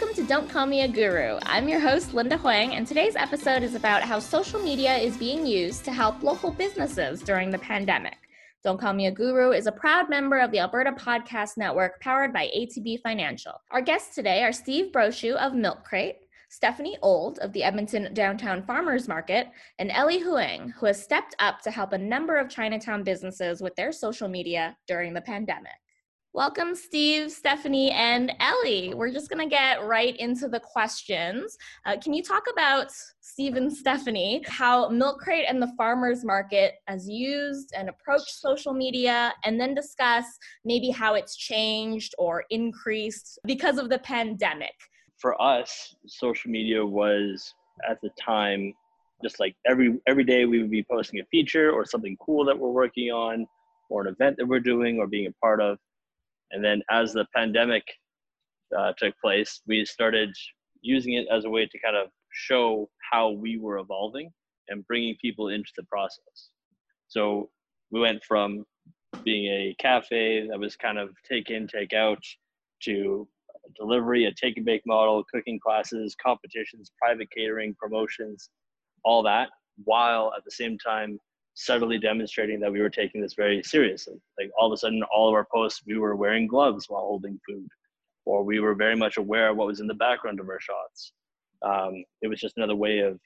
Welcome to Don't Call Me a Guru. I'm your host, Linda Hoang, and today's episode is about how social media is being used to help local businesses during the pandemic. Don't Call Me a Guru is a proud member of the Alberta Podcast Network powered by ATB Financial. Our guests today are Steve Brochu of Milk Crate, Stephanie Old of the Edmonton Downtown Farmers Market, and Ellie Huang, who has stepped up to help a number of Chinatown businesses with their social media during the pandemic. Welcome, Steve, Stephanie, and Ellie. We're just going to get right into the questions. Uh, can you talk about, Steve and Stephanie, how Milk Crate and the farmers market has used and approached social media, and then discuss maybe how it's changed or increased because of the pandemic? For us, social media was at the time just like every every day we would be posting a feature or something cool that we're working on or an event that we're doing or being a part of and then as the pandemic uh, took place, we started using it as a way to kind of show how we were evolving and bringing people into the process. So we went from being a cafe that was kind of take in, take out to delivery, a take and bake model, cooking classes, competitions, private catering, promotions, all that, while at the same time subtly demonstrating that we were taking this very seriously. Like all of a sudden, all of our posts, we were wearing gloves while holding food, or we were very much aware of what was in the background of our shots. Um, it was just another way of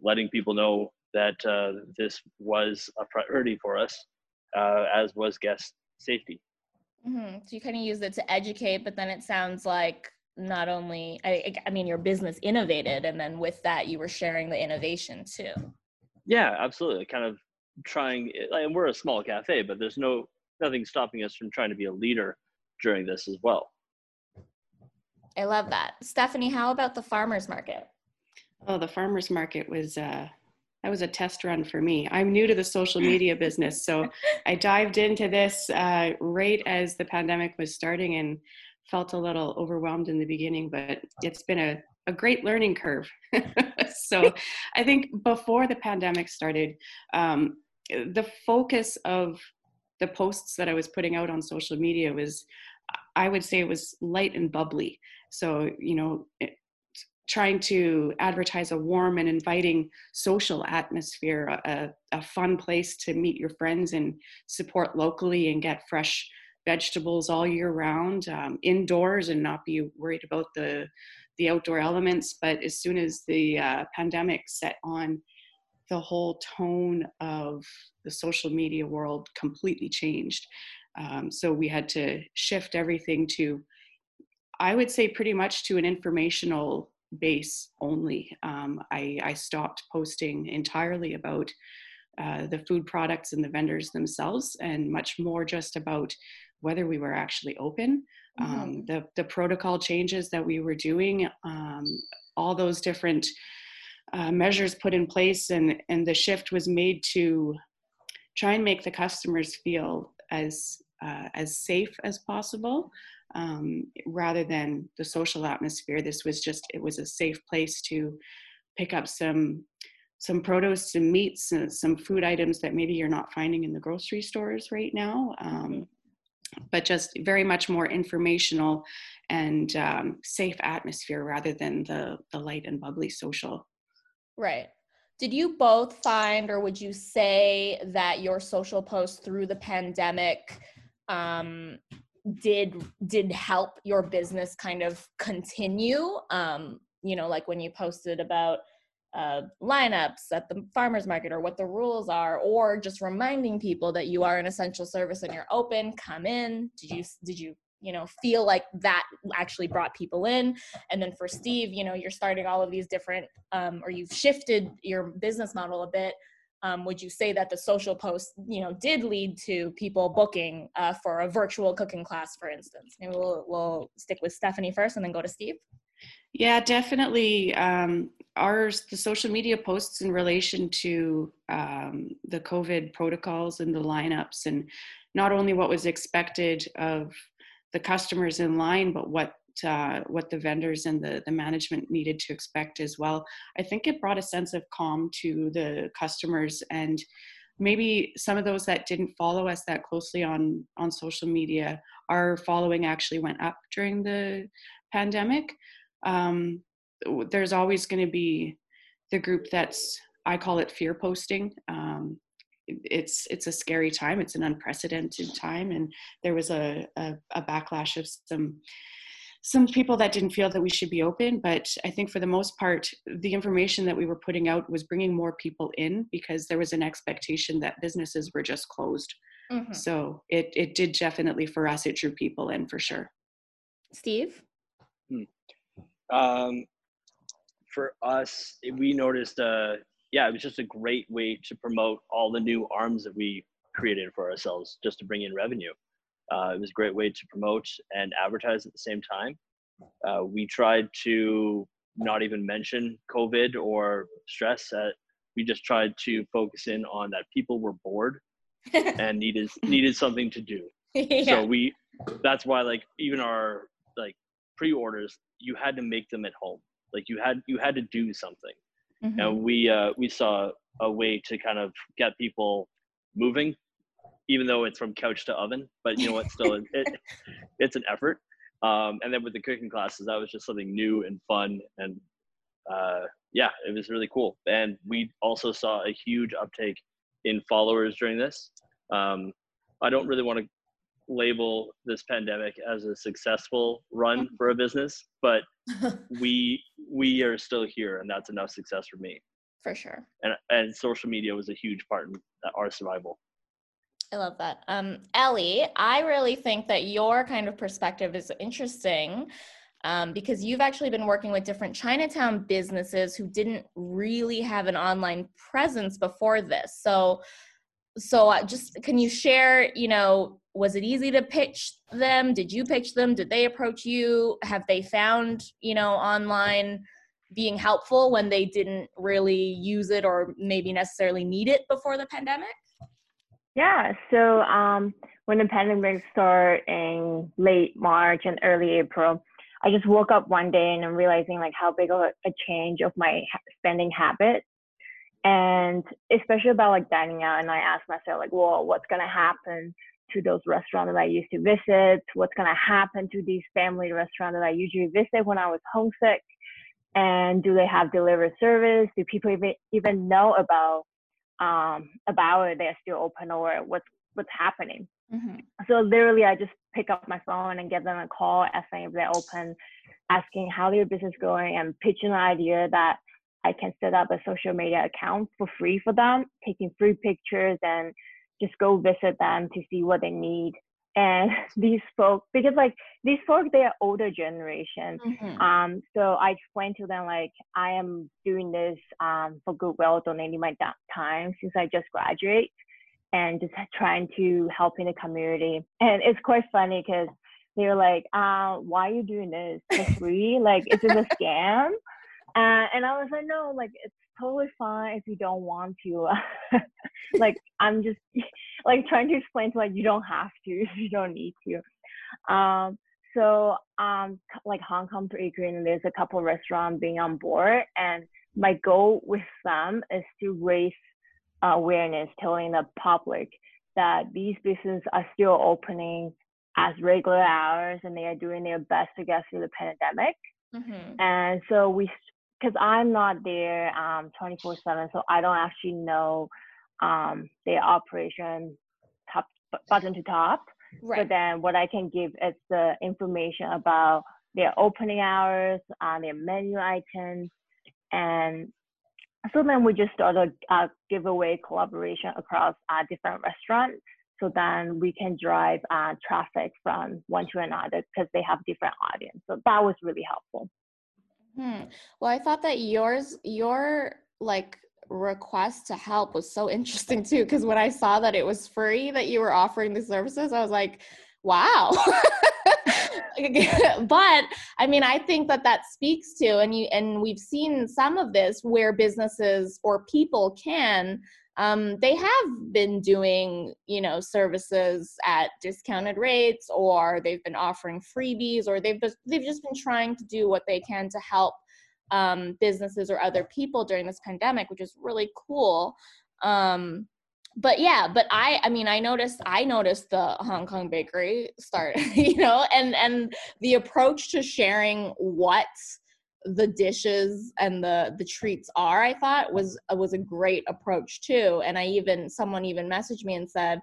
letting people know that uh, this was a priority for us, uh, as was guest safety. Mm-hmm. So you kind of used it to educate, but then it sounds like not only I, I mean your business innovated, and then with that you were sharing the innovation too. Yeah, absolutely. Kind of trying, and we're a small cafe, but there's no nothing stopping us from trying to be a leader during this as well. I love that, Stephanie. How about the farmers market? Oh, the farmers market was uh, that was a test run for me. I'm new to the social media business, so I dived into this uh, right as the pandemic was starting and felt a little overwhelmed in the beginning, but it's been a a great learning curve. so I think before the pandemic started, um, the focus of the posts that I was putting out on social media was, I would say it was light and bubbly. So, you know, it, trying to advertise a warm and inviting social atmosphere, a, a fun place to meet your friends and support locally and get fresh vegetables all year round um, indoors and not be worried about the the outdoor elements. But as soon as the uh, pandemic set on, the whole tone of the social media world completely changed. Um, so we had to shift everything to, I would say, pretty much to an informational base only. Um, I, I, stopped posting entirely about uh, the food products and the vendors themselves, and much more just about whether we were actually open, mm-hmm. um, the, the protocol changes that we were doing, um, all those different uh, measures put in place, and, and the shift was made to try and make the customers feel as uh, as safe as possible um, rather than the social atmosphere. This was just it was a safe place to pick up some some produce some meats some food items that maybe you're not finding in the grocery stores right now. Um, mm-hmm but just very much more informational and um, safe atmosphere rather than the the light and bubbly social. Right. Did you both find, or would you say that your social posts through the pandemic um, did did help your business kind of continue? Um, you know, like when you posted about uh, lineups at the farmers market or what the rules are or just reminding people that you are an essential service and you're open come in. Did you did you you know feel like that actually brought people in? And then for steve you know you're starting all of these different um, or you've shifted your business model a bit. Um, would you say that the social posts you know did lead to people booking uh, for a virtual cooking class for instance? Maybe we'll, we'll stick with stephanie first and then go to steve. Yeah, definitely. Um, ours, the social media posts in relation to um, the COVID protocols and the lineups, and not only what was expected of the customers in line, but what uh, what the vendors and the, the management needed to expect as well. I think it brought a sense of calm to the customers and maybe some of those that didn't follow us that closely on on social media our following actually went up during the pandemic. Um, there's always going to be the group that's I call it fear posting. Um, it's it's a scary time. It's an unprecedented time, and there was a, a, a backlash of some some people that didn't feel that we should be open but i think for the most part the information that we were putting out was bringing more people in because there was an expectation that businesses were just closed mm-hmm. so it it did definitely for us it drew people in for sure steve hmm. um, for us we noticed uh yeah it was just a great way to promote all the new arms that we created for ourselves just to bring in revenue uh, it was a great way to promote and advertise at the same time. Uh, we tried to not even mention COVID or stress. Uh, we just tried to focus in on that people were bored and needed needed something to do. Yeah. So we that's why like even our like pre-orders you had to make them at home. Like you had you had to do something. Mm-hmm. And we uh, we saw a way to kind of get people moving even though it's from couch to oven. But you know what? Still, it, it's an effort. Um, and then with the cooking classes, that was just something new and fun, and uh, yeah, it was really cool. And we also saw a huge uptake in followers during this. Um, I don't really want to label this pandemic as a successful run for a business, but we we are still here, and that's enough success for me. For sure. And and social media was a huge part in our survival. I love that. Um, Ellie, I really think that your kind of perspective is interesting um, because you've actually been working with different Chinatown businesses who didn't really have an online presence before this. So, so uh, just can you share? You know, was it easy to pitch them? Did you pitch them? Did they approach you? Have they found you know online? being helpful when they didn't really use it or maybe necessarily need it before the pandemic? Yeah, so um, when the pandemic started in late March and early April, I just woke up one day and I'm realizing like how big of a, change of my spending habits, and especially about like dining out. And I asked myself like, well, what's gonna happen to those restaurants that I used to visit? What's gonna happen to these family restaurants that I usually visit when I was homesick? And do they have delivery service? Do people even even know about um, about it, they're still open or what's what's happening. Mm-hmm. So literally, I just pick up my phone and give them a call, asking if they're open, asking how their business going, and pitching an idea that I can set up a social media account for free for them, taking free pictures and just go visit them to see what they need. And these folks because like these folks they are older generation. Mm-hmm. um so i explained to them like i am doing this um for goodwill donating my time since i just graduate and just trying to help in the community. And it's quite funny because they're like uh why are you doing this? For free? Like is this a scam? Uh, and i was like no like it's totally fine if you don't want to. like I'm just like trying to explain to like you don't have to if you don't need to. Um, so um, like Hong Kong Bakery and there's a couple restaurants being on board, and my goal with them is to raise awareness, telling the public that these businesses are still opening as regular hours and they are doing their best to get through the pandemic. Mm-hmm. And so we because I'm not there um 24 7, so I don't actually know um their operation top button to top. Right. But then what I can give is the information about their opening hours, uh, their menu items, and so then we just started a uh, giveaway collaboration across uh, different restaurants. So then we can drive uh, traffic from one to another because they have different audience. So that was really helpful. Hmm. Well, I thought that yours, your like request to help was so interesting too. Because when I saw that it was free that you were offering the services, I was like, wow. but I mean, I think that that speaks to, and you, and we've seen some of this where businesses or people can um, they have been doing you know services at discounted rates or they've been offering freebies or they've just they've just been trying to do what they can to help um, businesses or other people during this pandemic which is really cool. Um, but yeah, but I I mean I noticed I noticed the Hong Kong bakery start, you know, and and the approach to sharing what the dishes and the the treats are i thought was was a great approach too and i even someone even messaged me and said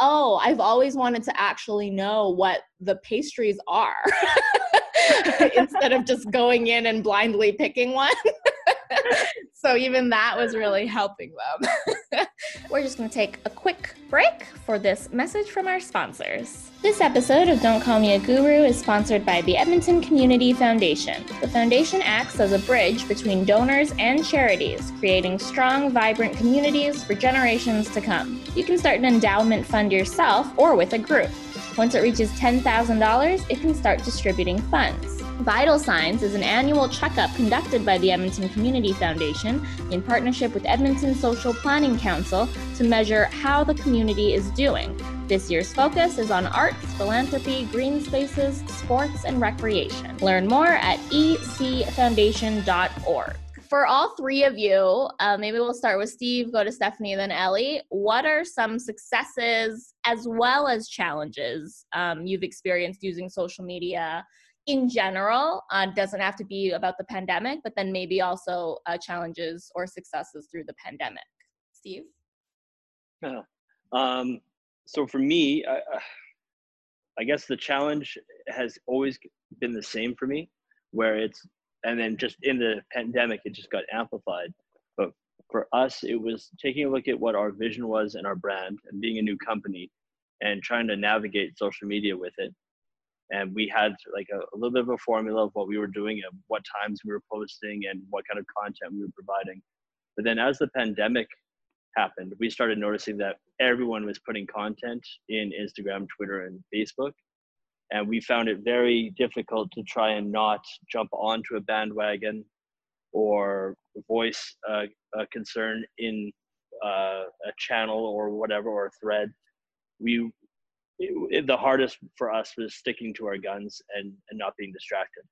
oh i've always wanted to actually know what the pastries are instead of just going in and blindly picking one so even that was really helping them. We're just going to take a quick break for this message from our sponsors. This episode of Don't Call Me a Guru is sponsored by the Edmonton Community Foundation. The foundation acts as a bridge between donors and charities, creating strong, vibrant communities for generations to come. You can start an endowment fund yourself or with a group. Once it reaches $10,000, it can start distributing funds. Vital Signs is an annual checkup conducted by the Edmonton Community Foundation in partnership with Edmonton Social Planning Council to measure how the community is doing. This year's focus is on arts, philanthropy, green spaces, sports, and recreation. Learn more at ecfoundation.org. For all three of you, uh, maybe we'll start with Steve, go to Stephanie, then Ellie. What are some successes as well as challenges um, you've experienced using social media in general uh, doesn't have to be about the pandemic but then maybe also uh, challenges or successes through the pandemic steve yeah. um, so for me I, I guess the challenge has always been the same for me where it's and then just in the pandemic it just got amplified but for us it was taking a look at what our vision was and our brand and being a new company and trying to navigate social media with it and we had like a, a, little bit of a formula of what we were doing and what times we were posting and what kind of content we were providing but then as the pandemic happened. We started noticing that everyone was putting content in instagram twitter and facebook. And we found it very difficult to try and not jump onto a bandwagon or voice a, concern in uh, a channel or whatever or a thread. We it, the hardest for us was sticking to our guns and, and not being distracted.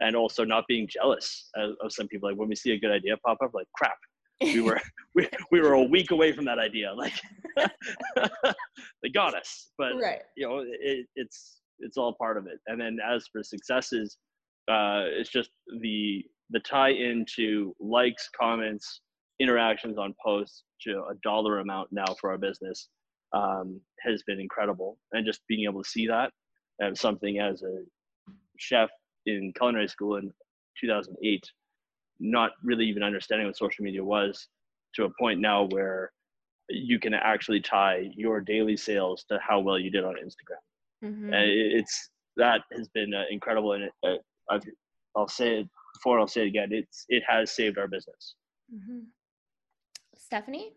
And also not being jealous of, of some people. Like when we see a good idea pop up like crap we were we, we were a week away from that idea like they got us but right. you know it, it's it's all part of it and then as for successes uh it's just the the tie into likes comments interactions on posts to a dollar amount now for our business um, has been incredible. And just being able to see that and something as a chef in culinary school in 2008, not really even understanding what social media was to a point now where you can actually tie your daily sales to how well you did on Instagram. Mm-hmm. And it's that has been uh, incredible. And it, uh, I've, I'll say it before, I'll say it again. It's, it has saved our business. Mm-hmm. Stephanie?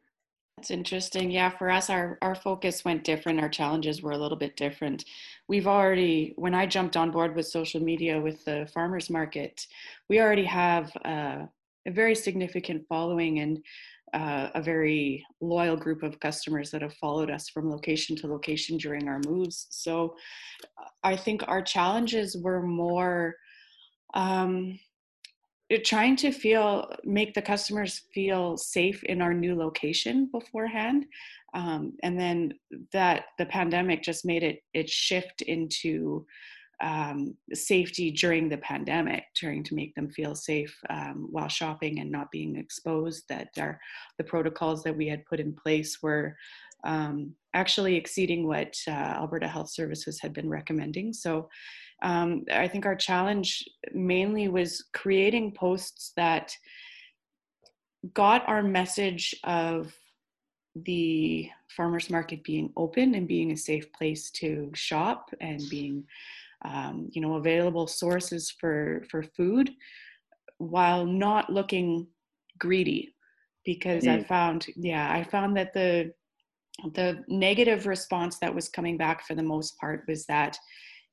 That's interesting. Yeah, for us, our, our focus went different. Our challenges were a little bit different. We've already, when I jumped on board with social media with the farmers market, we already have uh, a very significant following and uh, a very loyal group of customers that have followed us from location to location during our moves. So I think our challenges were more um, trying to feel make the customers feel safe in our new location beforehand um, and then that the pandemic just made it it shift into um, safety during the pandemic trying to make them feel safe um, while shopping and not being exposed that our the protocols that we had put in place were um, actually exceeding what uh, alberta health services had been recommending. So um, I think our challenge mainly was creating posts that got our message of the farmers market being open and being a safe place to shop and being um, you know available sources for for food while not looking greedy because mm. i found yeah i found that the the negative response that was coming back for the most part was that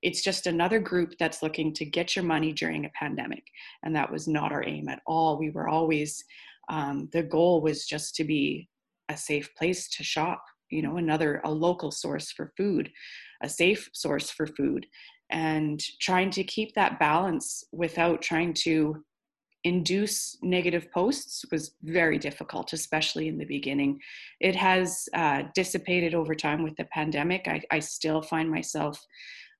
it's just another group that's looking to get your money during a pandemic. And that was not our aim at all. We were always, um, the goal was just to be a safe place to shop, you know, another, a local source for food, a safe source for food. And trying to keep that balance without trying to induce negative posts was very difficult, especially in the beginning. It has uh, dissipated over time with the pandemic. I, I still find myself,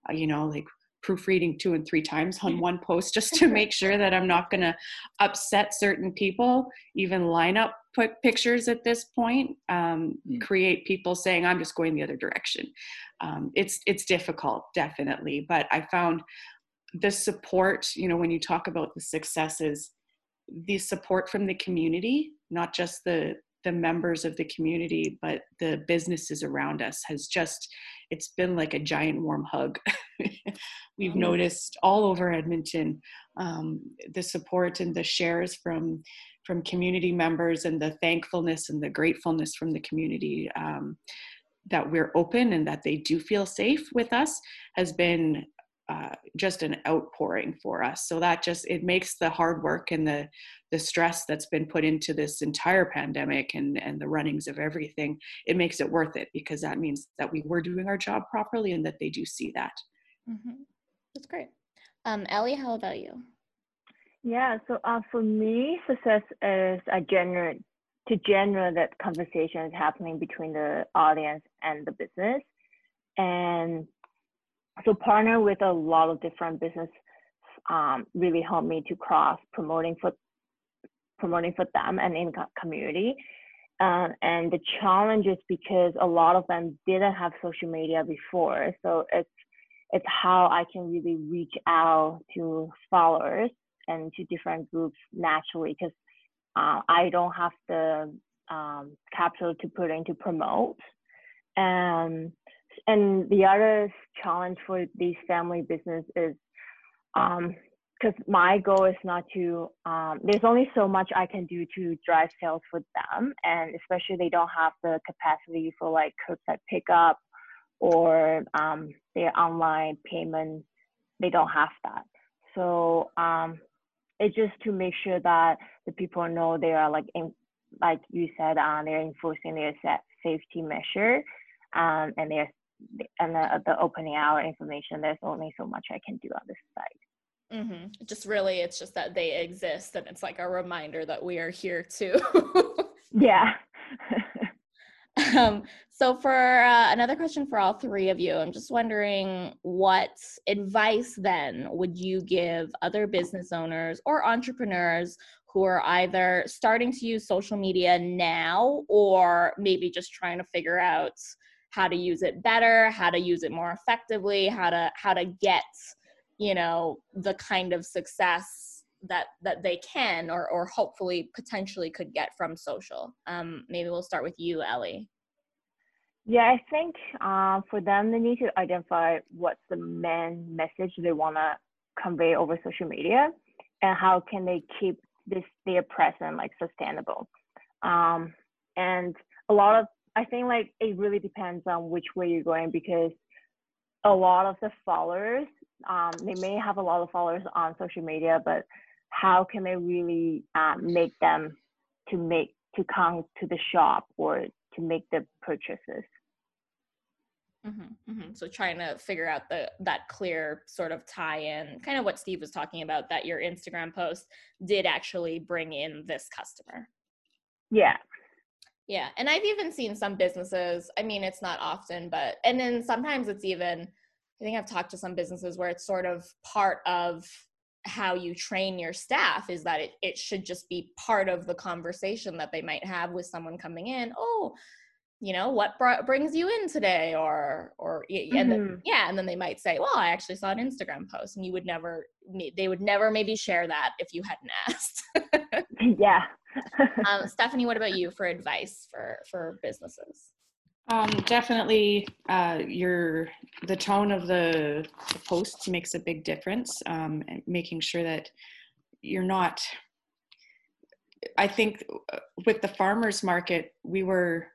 uh, you know, like proofreading two and three times on one post just to make sure that I'm not going to upset certain people, even line up put pictures at this point, um, mm. create people saying, I'm just going the other direction. Um, it's, it's difficult, definitely. But I found the support, you know, when you talk about the successes, the support from the community, not just the the members of the community, but the businesses around us has just it's been like a giant warm hug. We've mm-hmm. noticed all over Edmonton um, the support and the shares from from community members and the thankfulness and the gratefulness from the community um, that we're open and that they do feel safe with us has been uh, just an outpouring for us. So that just it makes the hard work and the the stress that's been put into this entire pandemic and and the runnings of everything, it makes it worth it because that means that we were doing our job properly and that they do see that. Mm-hmm. That's great. Um, Ellie, how about you? Yeah, so uh, for me, success is a general to generate that conversation is happening between the audience and the business, and so partner with a lot of different business um, really helped me to cross promoting for promoting for them and in community. Uh, and the challenge is because a lot of them didn't have social media before, so it's it's how I can really reach out to followers and to different groups naturally because uh, I don't have the um, capital to put in to promote. And and the other challenge for these family business is because um, my goal is not to um, there's only so much i can do to drive sales for them and especially they don't have the capacity for like curbside pickup or um, their online payment they don't have that. So um, it's just to make sure that the people know they are like in, like you said uh, they're enforcing their safety measure um, and they're and the, the opening hour information, there's only so much I can do on this site. Mm-hmm. Just really, it's just that they exist, and it's like a reminder that we are here too. yeah. um, so, for uh, another question for all three of you, I'm just wondering what advice then would you give other business owners or entrepreneurs who are either starting to use social media now or maybe just trying to figure out how to use it better how to use it more effectively how to how to get you know the kind of success that that they can or or hopefully potentially could get from social. Um maybe we'll start with you ellie. Yeah i think uh, for them they need to identify what's the main message they want to convey over social media and how can they keep this their present like sustainable. Um, and a lot of I think like it really depends on which way you're going because a lot of the followers, um, they may have a lot of followers on social media, but how can they really um, make them to make to come to the shop or to make the purchases? Mm-hmm, mm-hmm. So trying to figure out the that clear sort of tie-in, kind of what Steve was talking about, that your Instagram post did actually bring in this customer. Yeah, yeah. And I've even seen some businesses, I mean, it's not often, but, and then sometimes it's even, I think I've talked to some businesses where it's sort of part of how you train your staff is that it, it should just be part of the conversation that they might have with someone coming in. Oh, you know what br- brings you in today or or mm-hmm. then, yeah and then they might say well i actually saw an instagram post and you would never they would never maybe share that if you hadn't asked yeah um, stephanie what about you for advice for for businesses? Um, definitely uh, your the tone of the, the posts makes a big difference um, making sure that you're not i think uh, with the farmers market we were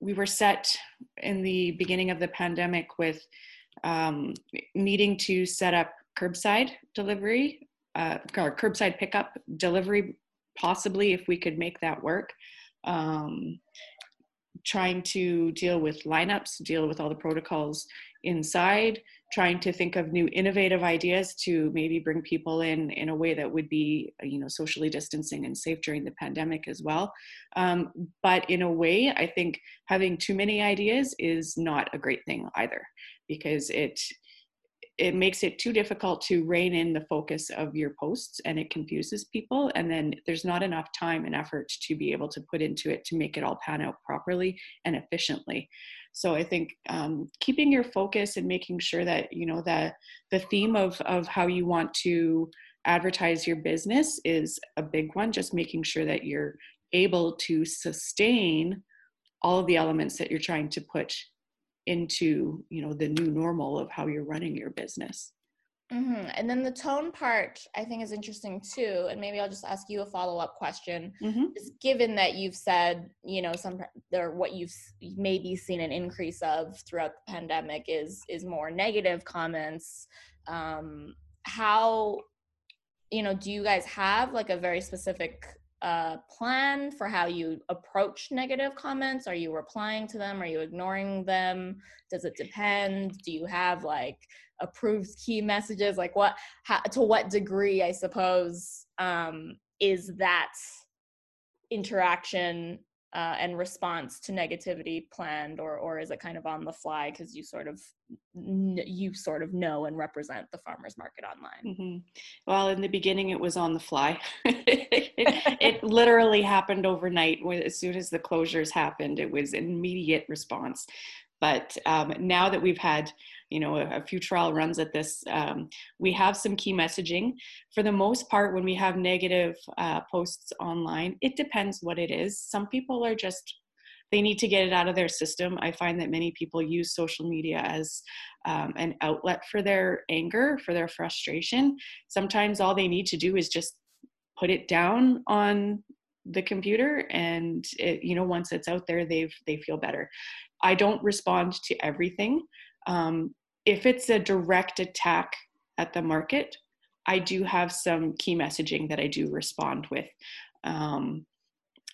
we were set in the beginning of the pandemic with um, needing to set up curbside delivery uh, or curbside pickup delivery, possibly if we could make that work. Um, trying to deal with lineups, deal with all the protocols inside, trying to think of new innovative ideas to maybe bring people in in a way that would be you know socially distancing and safe during the pandemic as well um, but in a way i think having too many ideas is not a great thing either because it it makes it too difficult to rein in the focus of your posts and it confuses people. And then there's not enough time and effort to be able to put into it to make it all pan out properly and efficiently. So i think um, keeping your focus and making sure that you know that the theme of of how you want to advertise your business is a big one just making sure that you're able to sustain all of the elements that you're trying to put into you know the new normal of how you're running your business mm-hmm. and then the tone part i think is interesting too and maybe i'll just ask you a follow-up question mm-hmm. just given that you've said you know some or what you've maybe seen an increase of throughout the pandemic is is more negative comments um how you know do you guys have like a very specific a plan for how you approach negative comments? Are you replying to them? Are you ignoring them? Does it depend? Do you have like approved key messages? Like what, how, to what degree, I suppose, um, is that interaction uh, and response to negativity planned or or is it kind of on the fly because you sort of you sort of know and represent the farmers market online? Mm-hmm. well in the beginning it was on the fly. It, it, literally happened overnight. As soon as the closures happened it was an immediate response. But um, now that we've had you know a, a few trial runs at this um, we have some key messaging. For the most part when we have negative uh, posts online it depends what it is. Some people are just they need to get it out of their system. I find that many people use social media as um, an outlet for their anger for their frustration. Sometimes all they need to do is just put it down on the computer and it, you know once it's out there they've they feel better. I don't respond to everything um, if it's a direct attack at the market, I do have some key messaging that I do respond with. Um,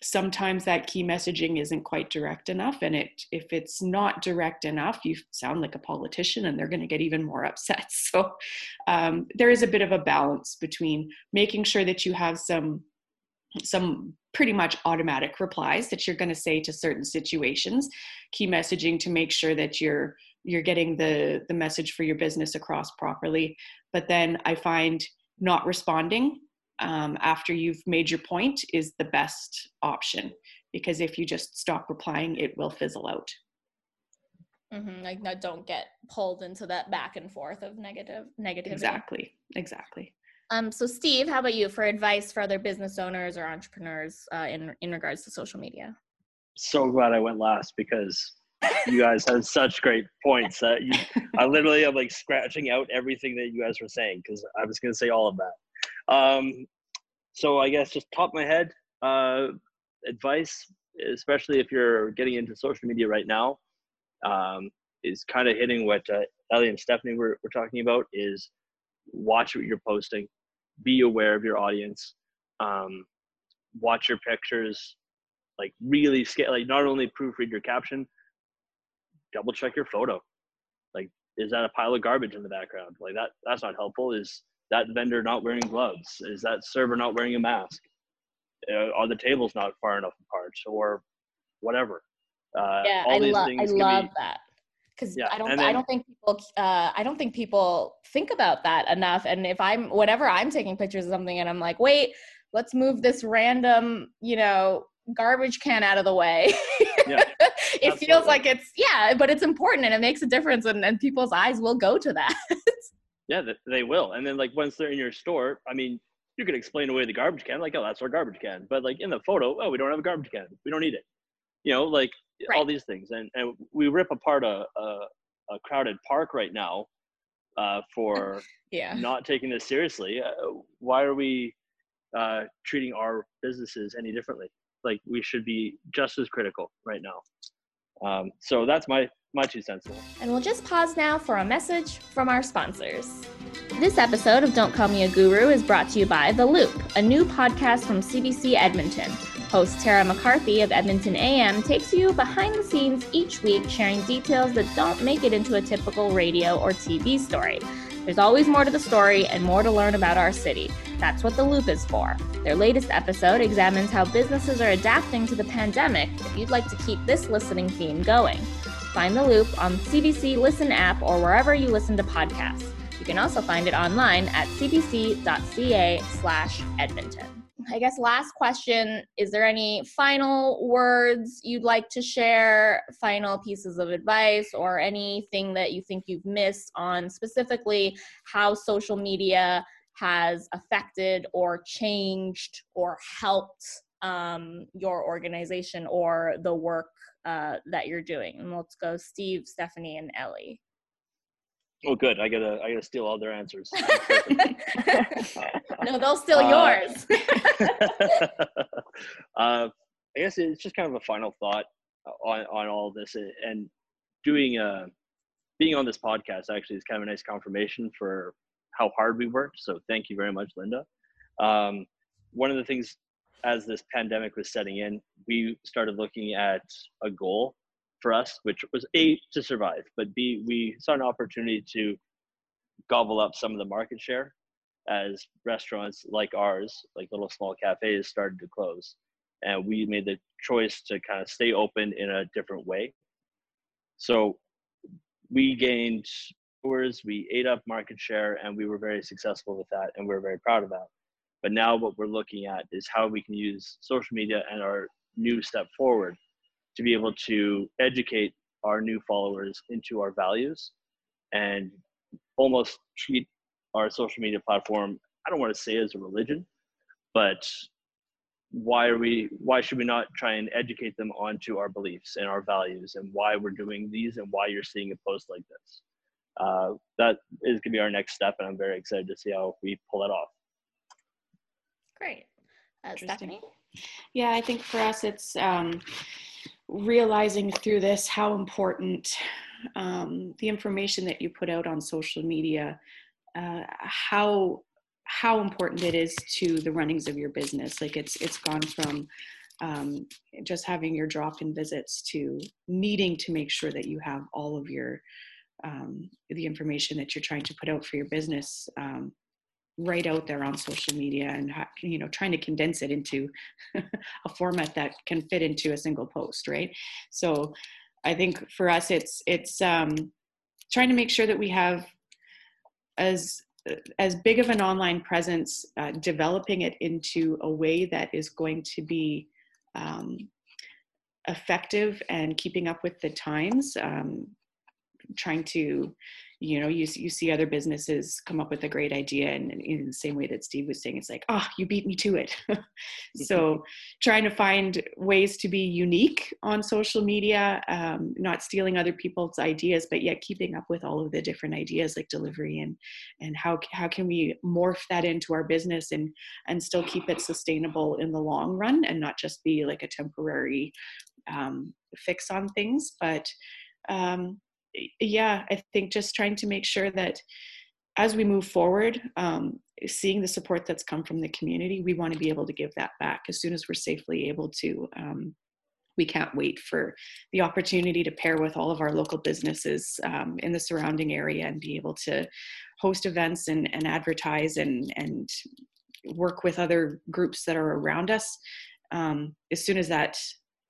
sometimes that key messaging isn't quite direct enough, and it if it's not direct enough, you sound like a politician, and they're going to get even more upset. So um, there is a bit of a balance between making sure that you have some some pretty much automatic replies that you're going to say to certain situations key messaging to make sure that you're you're getting the the message for your business across properly. But then i find not responding um, after you've made your point is the best option. Because if you just stop replying it will fizzle out. Mm-hmm. like no, don't get pulled into that back and forth of negative negative exactly. Exactly. Um, so Steve, how about you for advice for other business owners or entrepreneurs uh, in in regards to social media? So glad I went last because you guys have such great points that you, I literally am like scratching out everything that you guys were saying because I was going to say all of that. Um, so I guess just top of my head, uh, advice, especially if you're getting into social media right now, um, is kind of hitting what uh, Ellie and Stephanie were, were talking about is watch what you're posting, be aware of your audience, um, watch your pictures, like really scale, like not only proofread your caption, double check your photo. Like, is that a pile of garbage in the background? Like that, that's not helpful. Is that vendor not wearing gloves? Is that server not wearing a mask? Uh, are the tables not far enough apart or whatever? Uh, yeah, I, lo- I love be, that because yeah, I don't then, I don't think people uh, I don't think people think about that enough. And if I'm whatever I'm taking pictures of something and I'm like, wait, let's move this random you know garbage can out of the way. Yeah, it feels like it's yeah, but it's important and it makes a difference, and, and people's eyes will go to that. yeah, they will. And then like once they're in your store, I mean, you could explain away the garbage can, like oh that's our garbage can, but like in the photo, oh we don't have a garbage can, we don't need it. You know, like right. all these things, and and we rip apart a a, a crowded park right now uh, for yeah. not taking this seriously. Uh, why are we uh, treating our businesses any differently? Like we should be just as critical right now. Um, so that's my my two cents. And we'll just pause now for a message from our sponsors. This episode of Don't Call Me a Guru is brought to you by The Loop, a new podcast from CBC Edmonton. Host Tara McCarthy of Edmonton AM takes you behind the scenes each week, sharing details that don't make it into a typical radio or TV story. There's always more to the story and more to learn about our city. That's what The Loop is for. Their latest episode examines how businesses are adapting to the pandemic if you'd like to keep this listening theme going. Find The Loop on CBC Listen app or wherever you listen to podcasts. You can also find it online at cbc.ca slash Edmonton. I guess last question is there any final words you'd like to share, final pieces of advice or anything that you think you've missed on specifically how social media has affected or changed or helped um, your organization or the work uh, that you're doing? And let's go Steve, Stephanie, and Ellie. Oh, good. I gotta I gotta steal all their answers. no, they'll steal uh, yours. uh, I guess it's just kind of a final thought on on all this, and doing uh being on this podcast actually is kind of a nice confirmation for how hard we worked. So thank you very much, Linda. Um, one of the things as this pandemic was setting in, we started looking at a goal for us, which was A, to survive, but B, we saw an opportunity to gobble up some of the market share as restaurants like ours, like little small cafes, started to close. And we made the choice to kind of stay open in a different way. So we gained we ate up market share, and we were very successful with that, and we we're very proud of that. But now what we're looking at is how we can use social media and our new step forward to be able to educate our new followers into our values and almost treat our social media platform i don't want to say as a religion but why are we why should we not try and educate them onto our beliefs and our values and why we're doing these and why you're seeing a post like this uh, that is going to be our next step and i'm very excited to see how we pull that off. Great. Uh, stephanie? Yeah i think for us it's um, realizing through this how important um, the information that you put out on social media, uh, how how important it is to the runnings of your business. Like it's it's gone from um, just having your drop-in visits to needing to make sure that you have all of your um, the information that you're trying to put out for your business um, right out there on social media and you know trying to condense it into a format that can fit into a single post right? So i think for us it's it's um trying to make sure that we have as as big of an online presence uh, developing it into a way that is going to be um, effective and keeping up with the times um, trying to you know you, you see other businesses come up with a great idea and, in the same way that steve was saying it's like oh you beat me to it. So trying to find ways to be unique on social media um, not stealing other people's ideas but yet keeping up with all of the different ideas like delivery and and how how can we morph that into our business and and still keep it sustainable in the long run and not just be like a temporary um, fix on things. But um, yeah, I think just trying to make sure that as we move forward, um, seeing the support that's come from the community, we want to be able to give that back as soon as we're safely able to. Um, we can't wait for the opportunity to pair with all of our local businesses um, in the surrounding area and be able to host events and, and advertise and, and work with other groups that are around us. Um, as soon as that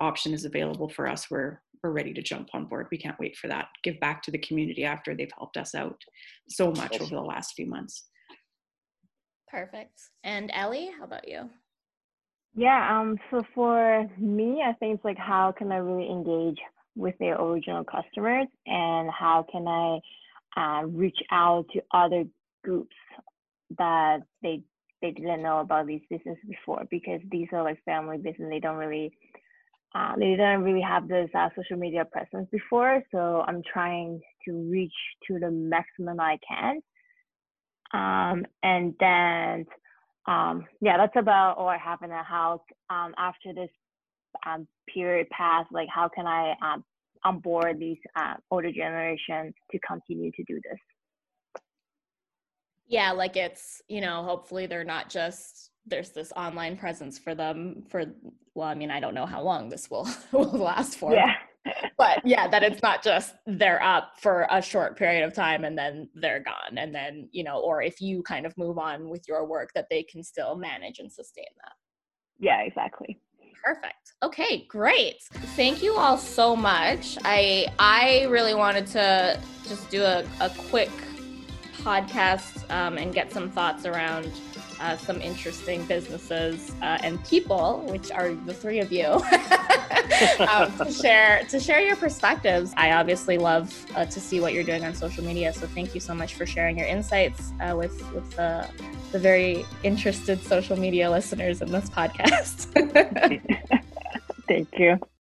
option is available for us, we're we're ready to jump on board. We can't wait for that. Give back to the community after they've helped us out so much over the last few months. Perfect. And Ellie, how about you? Yeah, um, so for me, I think it's like how can I really engage with their original customers and how can I uh, reach out to other groups that they they didn't know about these businesses before because these are like family business they don't really uh, they didn't really have this uh, social media presence before, so I'm trying to reach to the maximum I can. Um, and then, um, yeah, that's about all I have in the house. Um, after this um, period pass, like how can I um, onboard these uh, older generation to continue to do this? Yeah, like it's, you know, hopefully they're not just there's this online presence for them for well i mean i don't know how long this will will last for. Yeah. but yeah that it's not just they're up for a short period of time and then they're gone. And then you know or if you kind of move on with your work that they can still manage and sustain that. Yeah, exactly. perfect. Okay great. Thank you all so much. I i really wanted to just do a, a quick podcast um, and get some thoughts around uh, some interesting businesses uh, and people, which are the three of you, um, to share to share your perspectives. I obviously love uh, to see what you're doing on social media, so thank you so much for sharing your insights uh, with with the the very interested social media listeners in this podcast. Thank you.